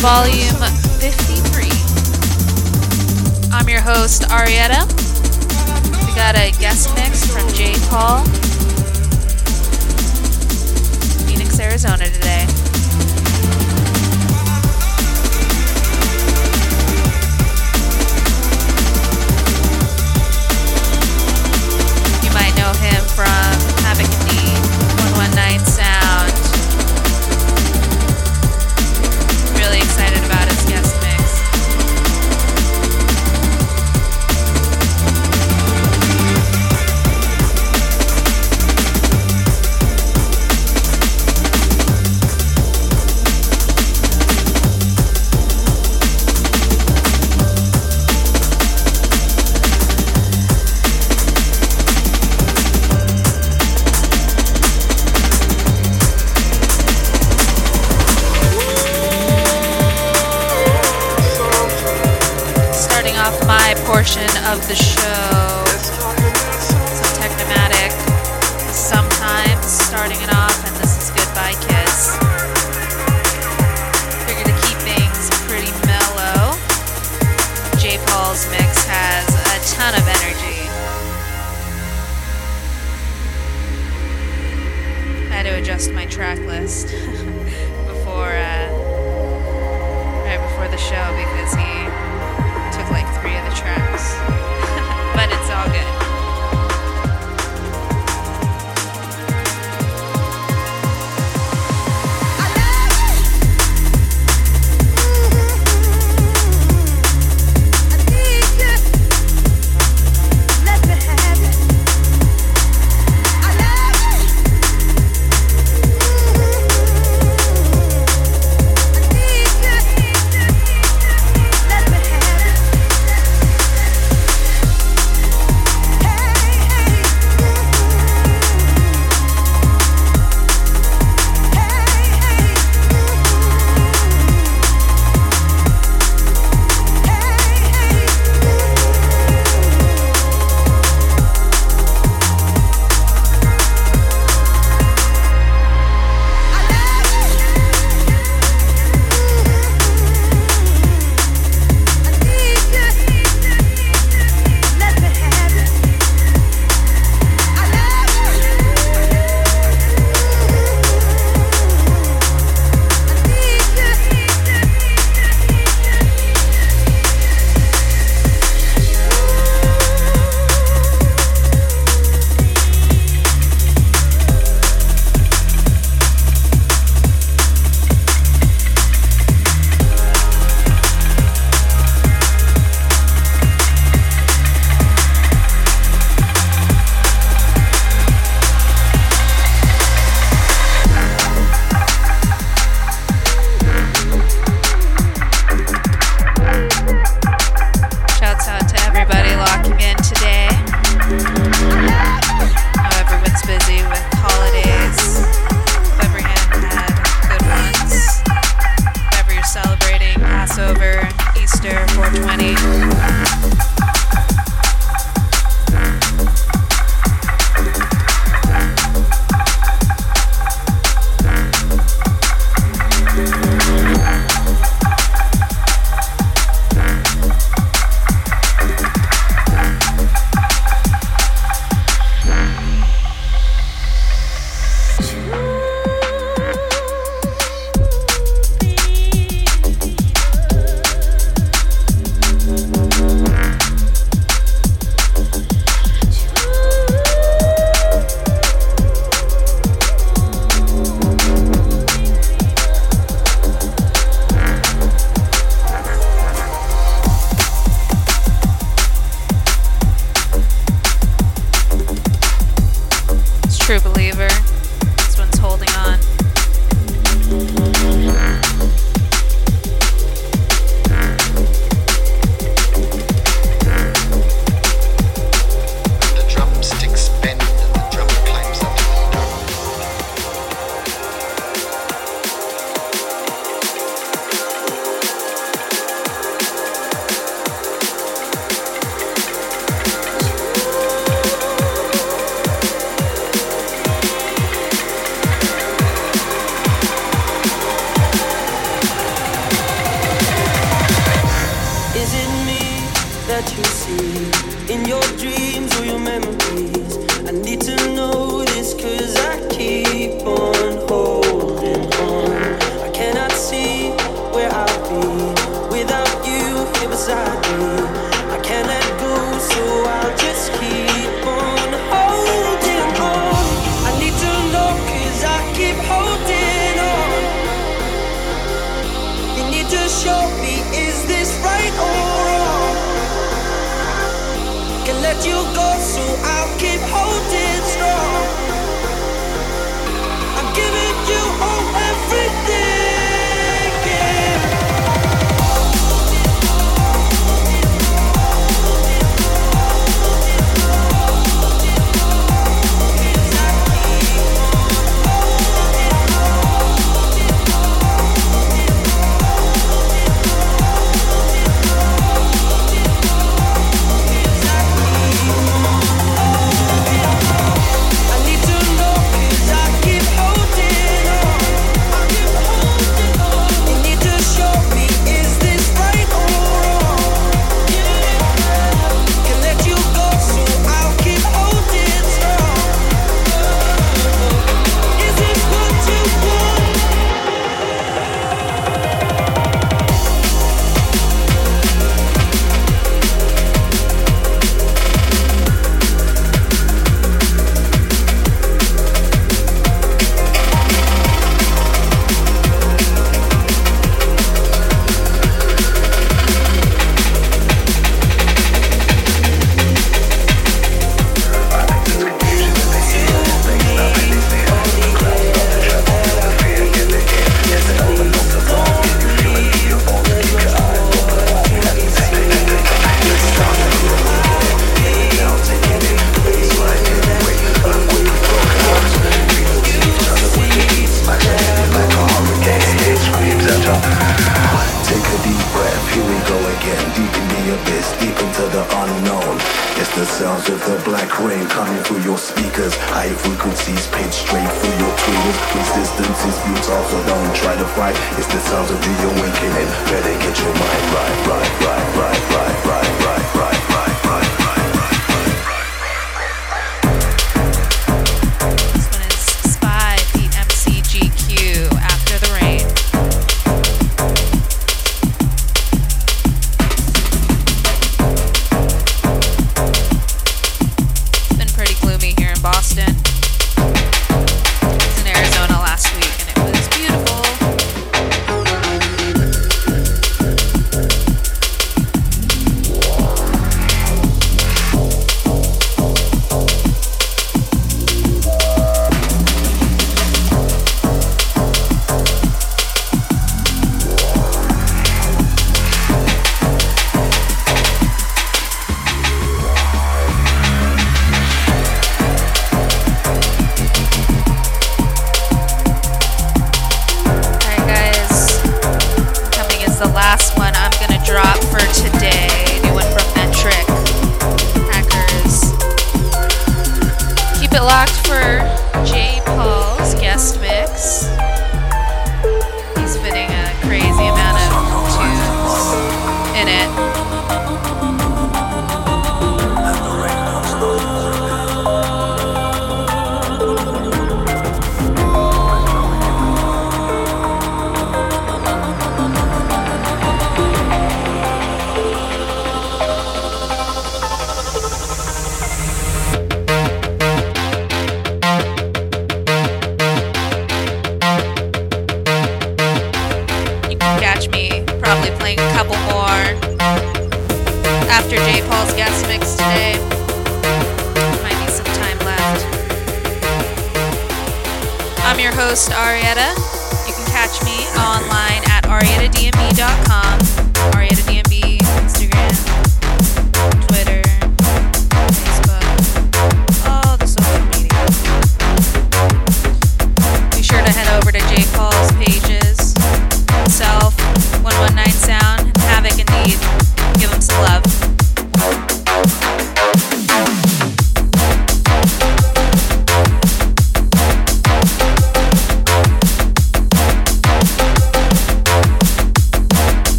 volume 53. I'm your host, Arietta. We got a guest mix from J. Paul, Phoenix, Arizona today. had to adjust my track list before uh, right before the show because he took like three of the tracks. but it's all good. true believer. This one's holding on. frequencies pitch straight for your tweeters. Resistance is futile, so don't try to fight. It's the sound of the awakening. Better get your mind right, right, right, right, right, right, right, right, right, right.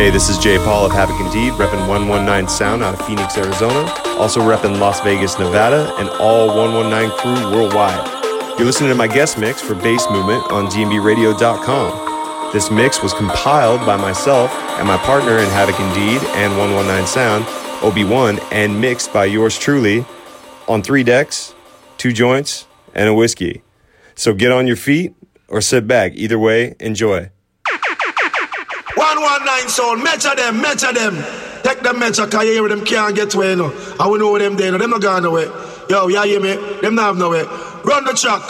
Hey, this is Jay Paul of Havoc Indeed, repping 119 Sound out of Phoenix, Arizona. Also repping Las Vegas, Nevada, and all 119 crew worldwide. You're listening to my guest mix for Bass Movement on DMBRadio.com. This mix was compiled by myself and my partner in Havoc Indeed and 119 Sound, OB1, and mixed by yours truly on three decks, two joints, and a whiskey. So get on your feet or sit back. Either way, enjoy. 119 sound, measure them, measure them. Take them measure, cause you hear them can't get away, no. I will know them there, no. them not gone away. Yo, you hear me? Them not have no way. Run the track.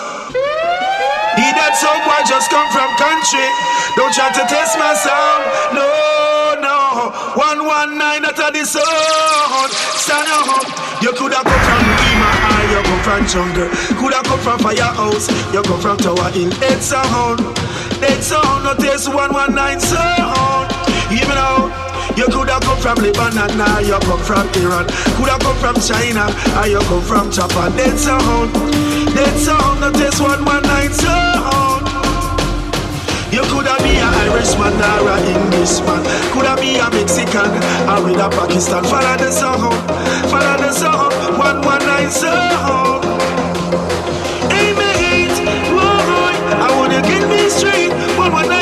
He that some boy just come from country. Don't try to test my sound. No, no. 119 out of the sound. Stand up. You coulda come from Lima, or ah, you come from jungle. Coulda come from firehouse. You come from Tower Hill. Dead sound. Dead sound. No taste 119 sound. Even now. You coulda come from Lebanon, now you come from Iran. Coulda come from China, or you come from Japan. Dead sound, dead sound, no taste one one nine sound. You coulda be an Irishman or an Englishman. Coulda be a Mexican or with a Pakistan. Follow the sound, follow the sound, one one nine mate, boy, I wanna get me straight. One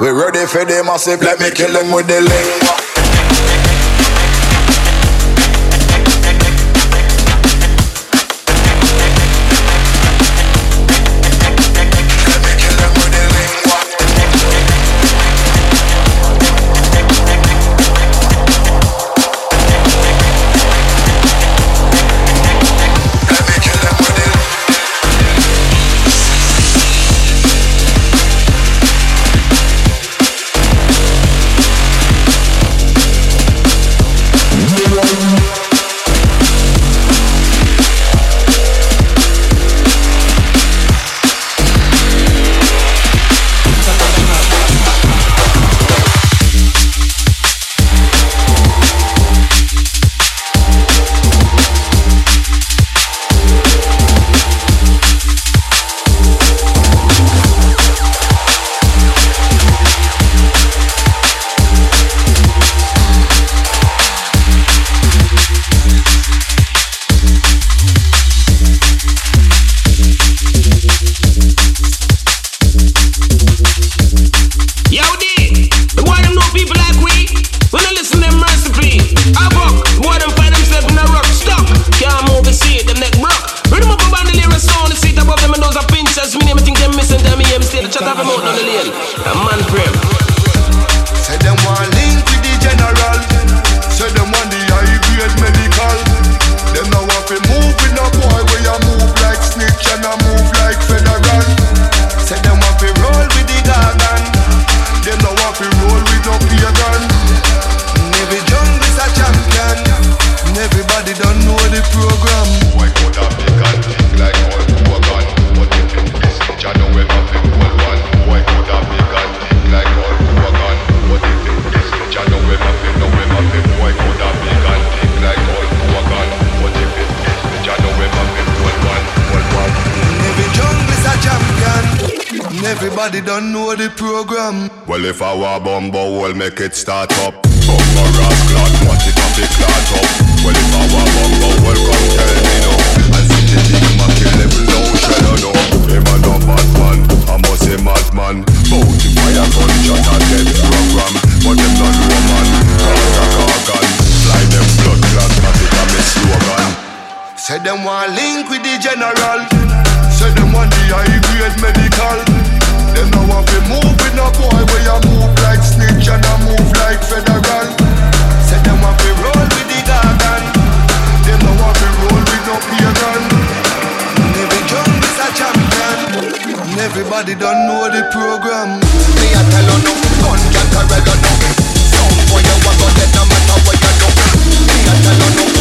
We ready for the massive, let me kill them with the lingua. Everybody don't know the program. Well, if I were bumble, we'll make it start up. Everybody don't know the program. Me a tell you no, gun can't carry you no. Some boy you a go dead no matter what you do. Me a tell you no.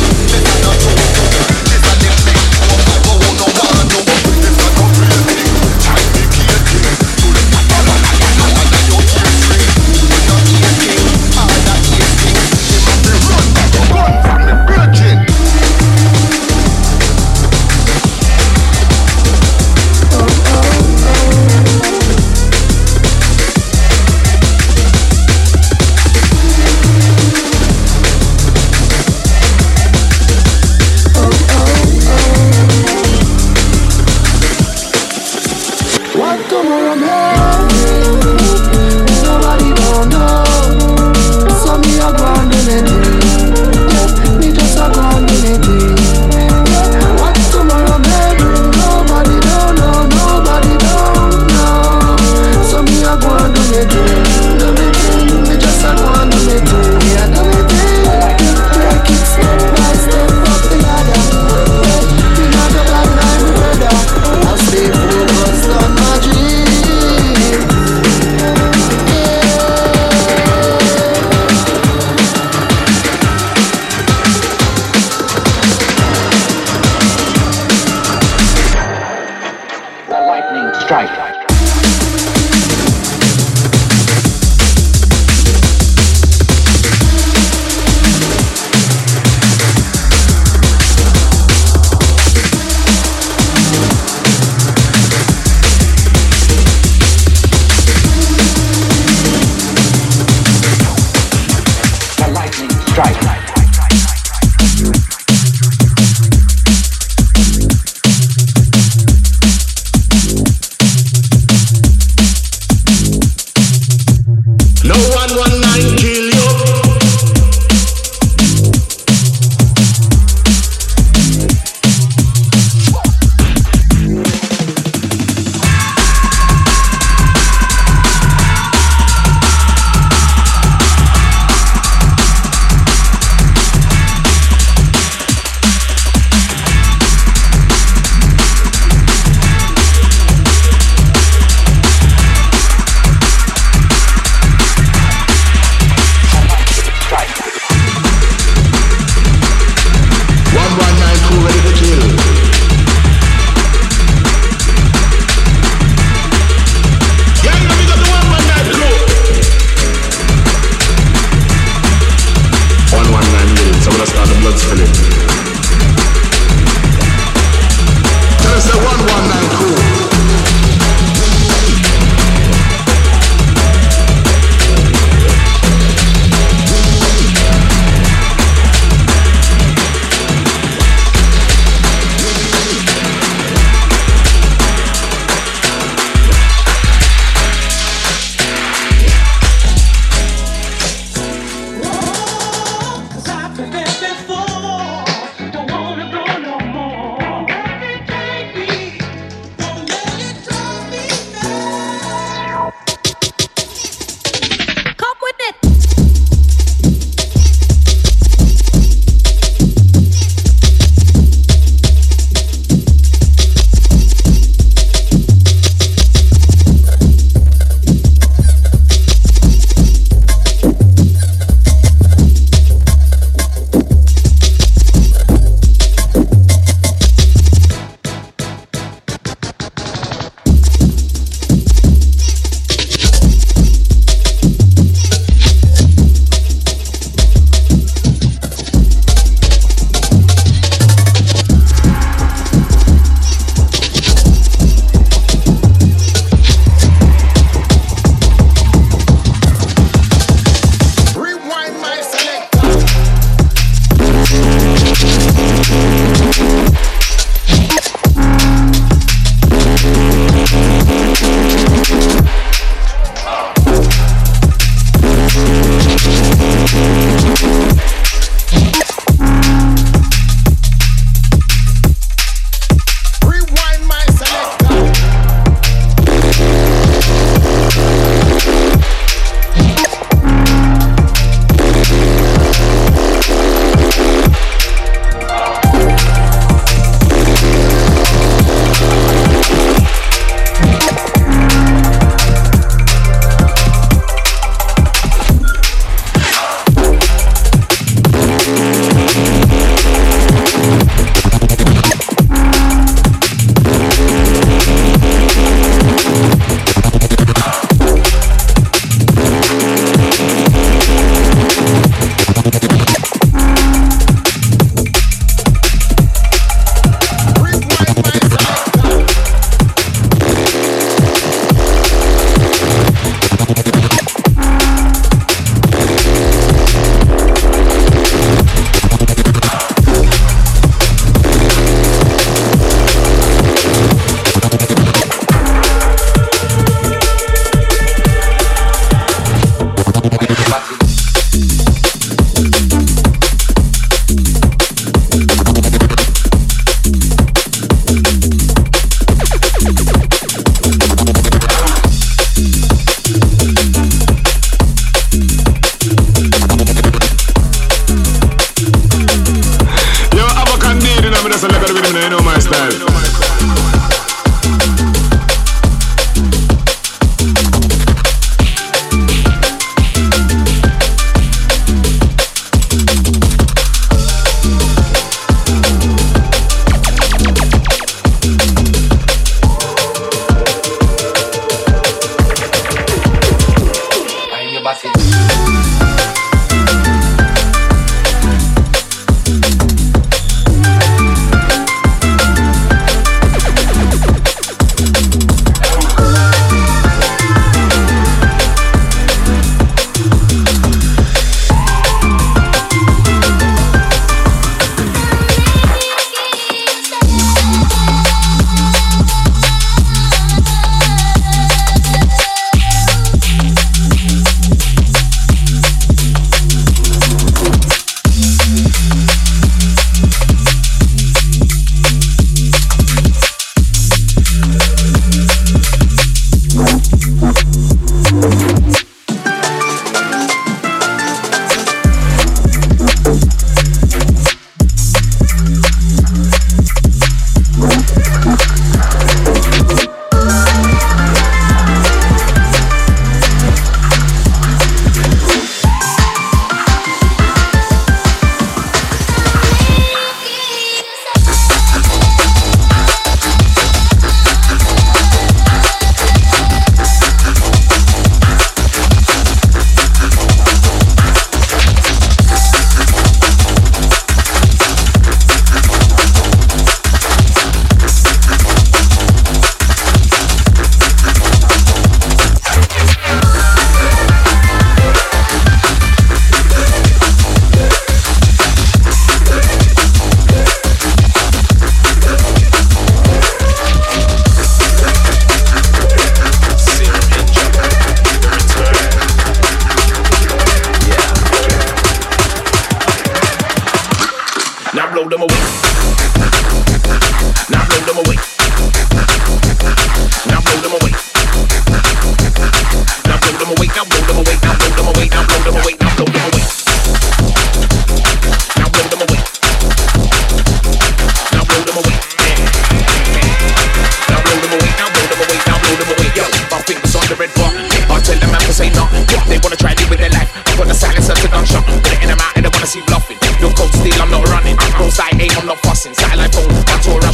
strike.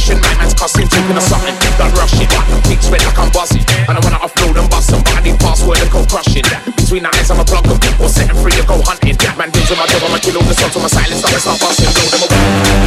Nation nightmares cussing, taking a something, blood rushing. Kicks red like I'm buzzing. And I wanna offload and bust somebody, password and go crushing. Between the eyes, I'm a block of people, setting free to go hunting. Man, deals with my job, I'm a kill all the sons on my silence, I'm a start busting, blow them away.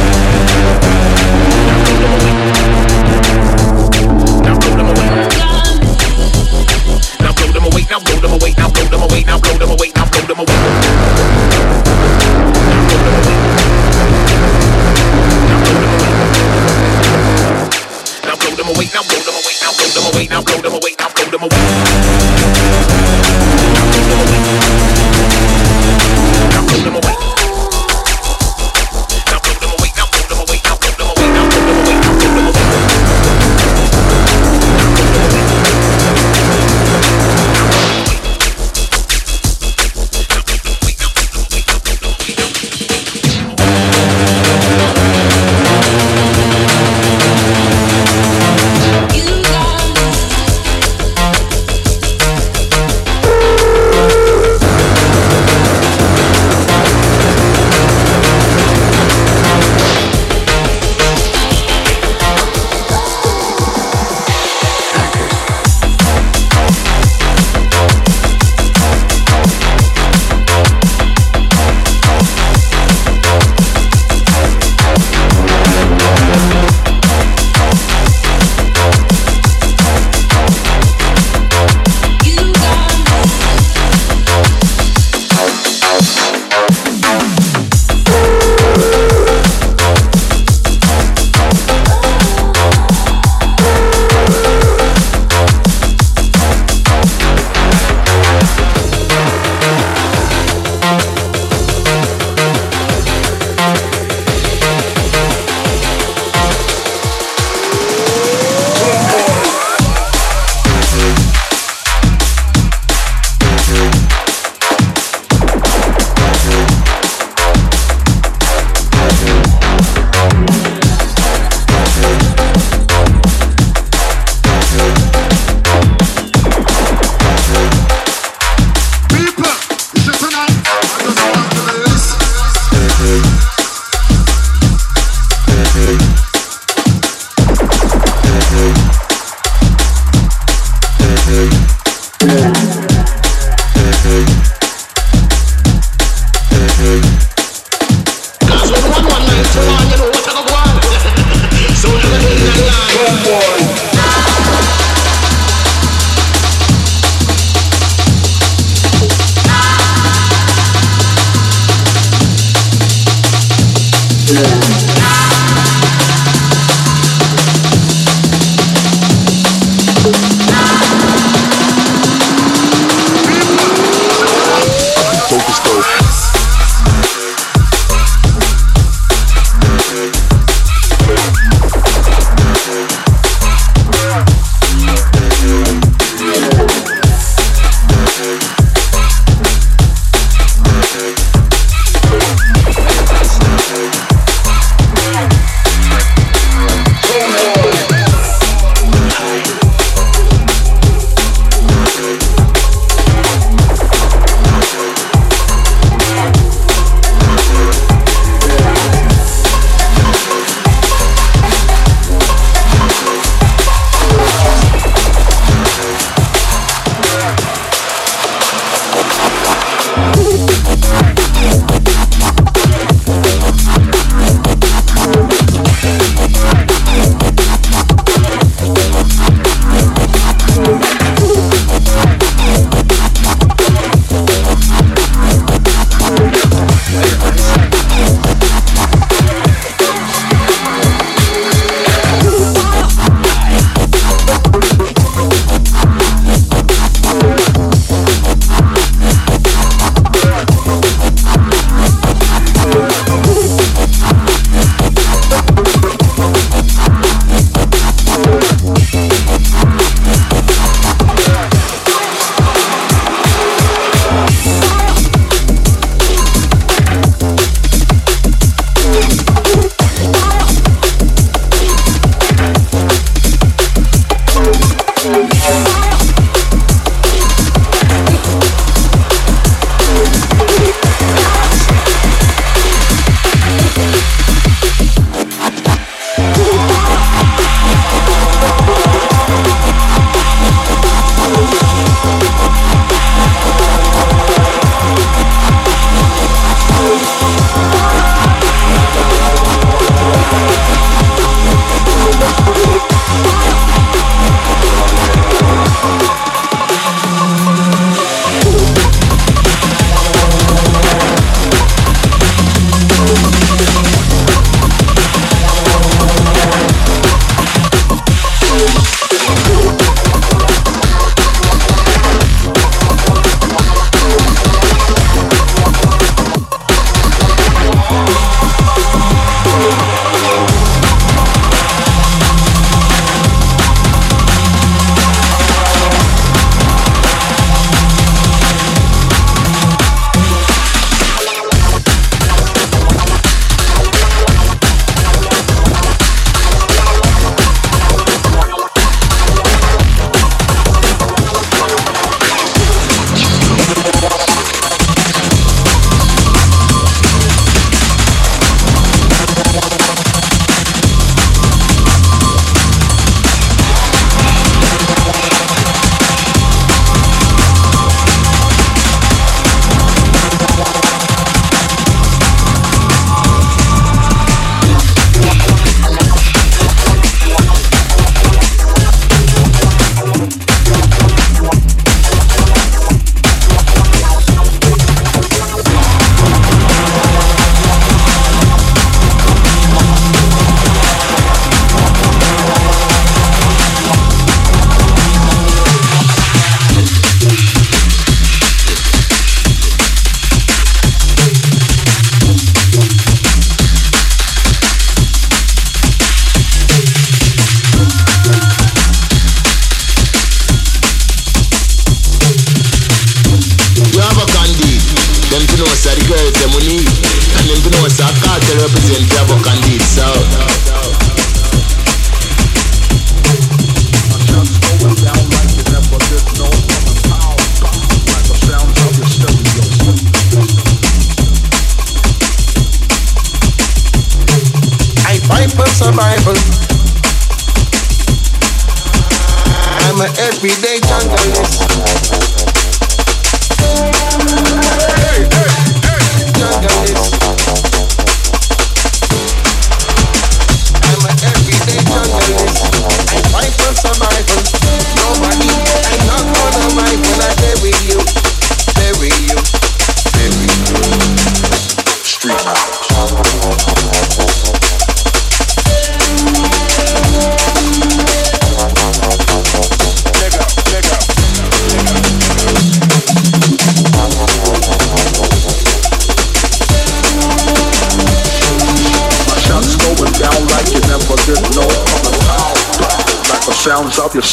An everyday junglist.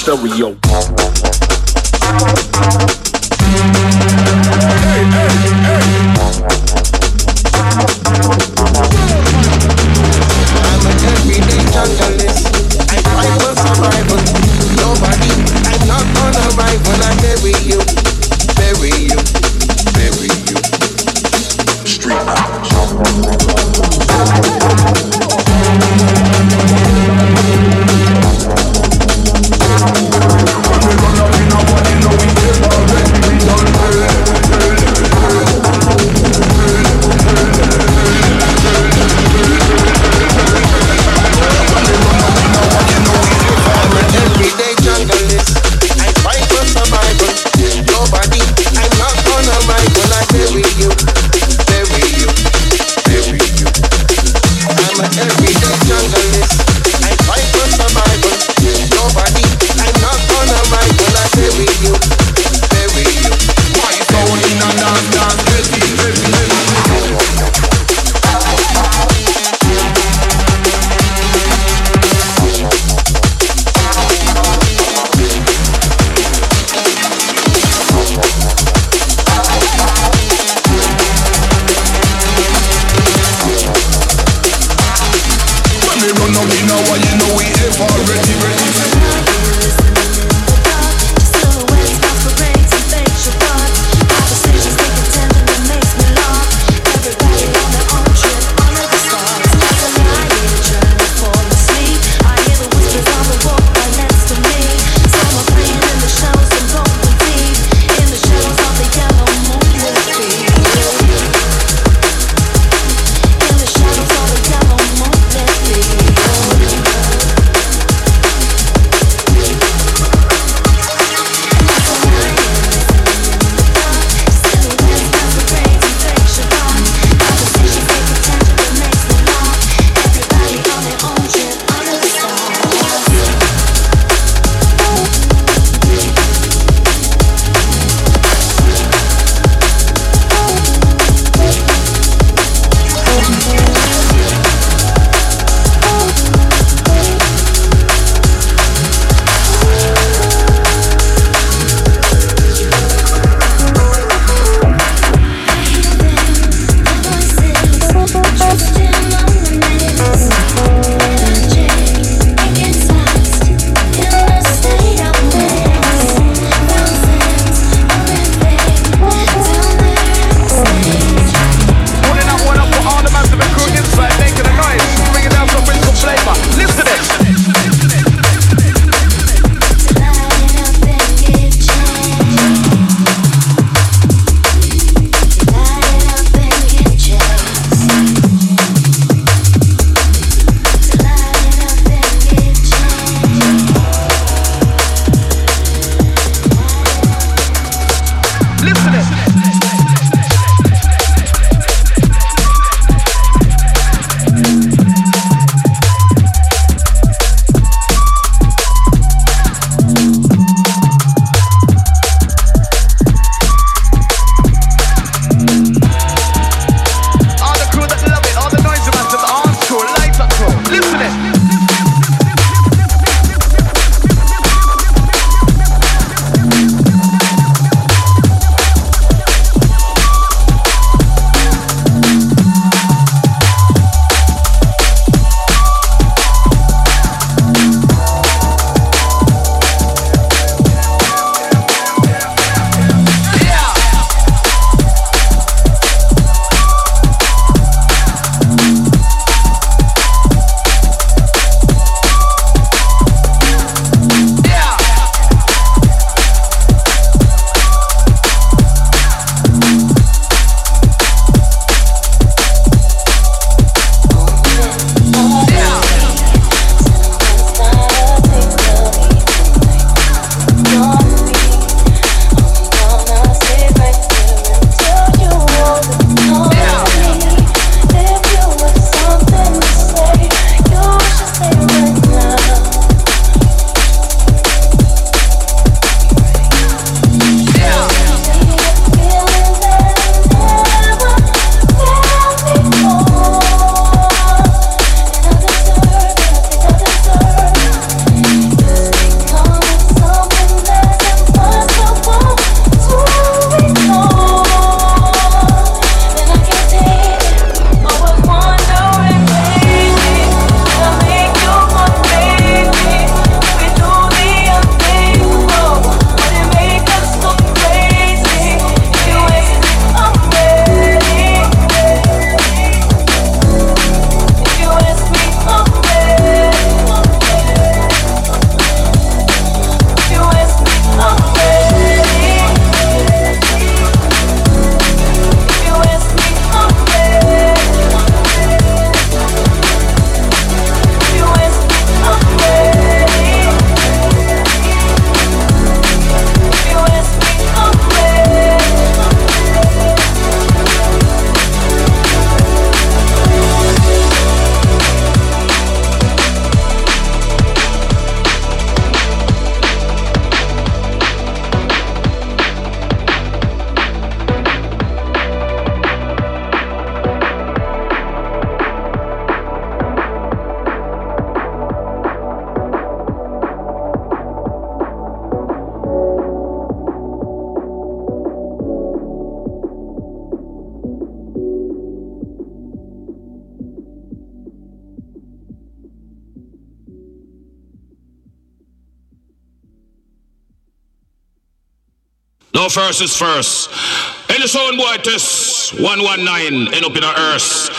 Stereo. No first is first. Any sound boy test 119 end up in a earth.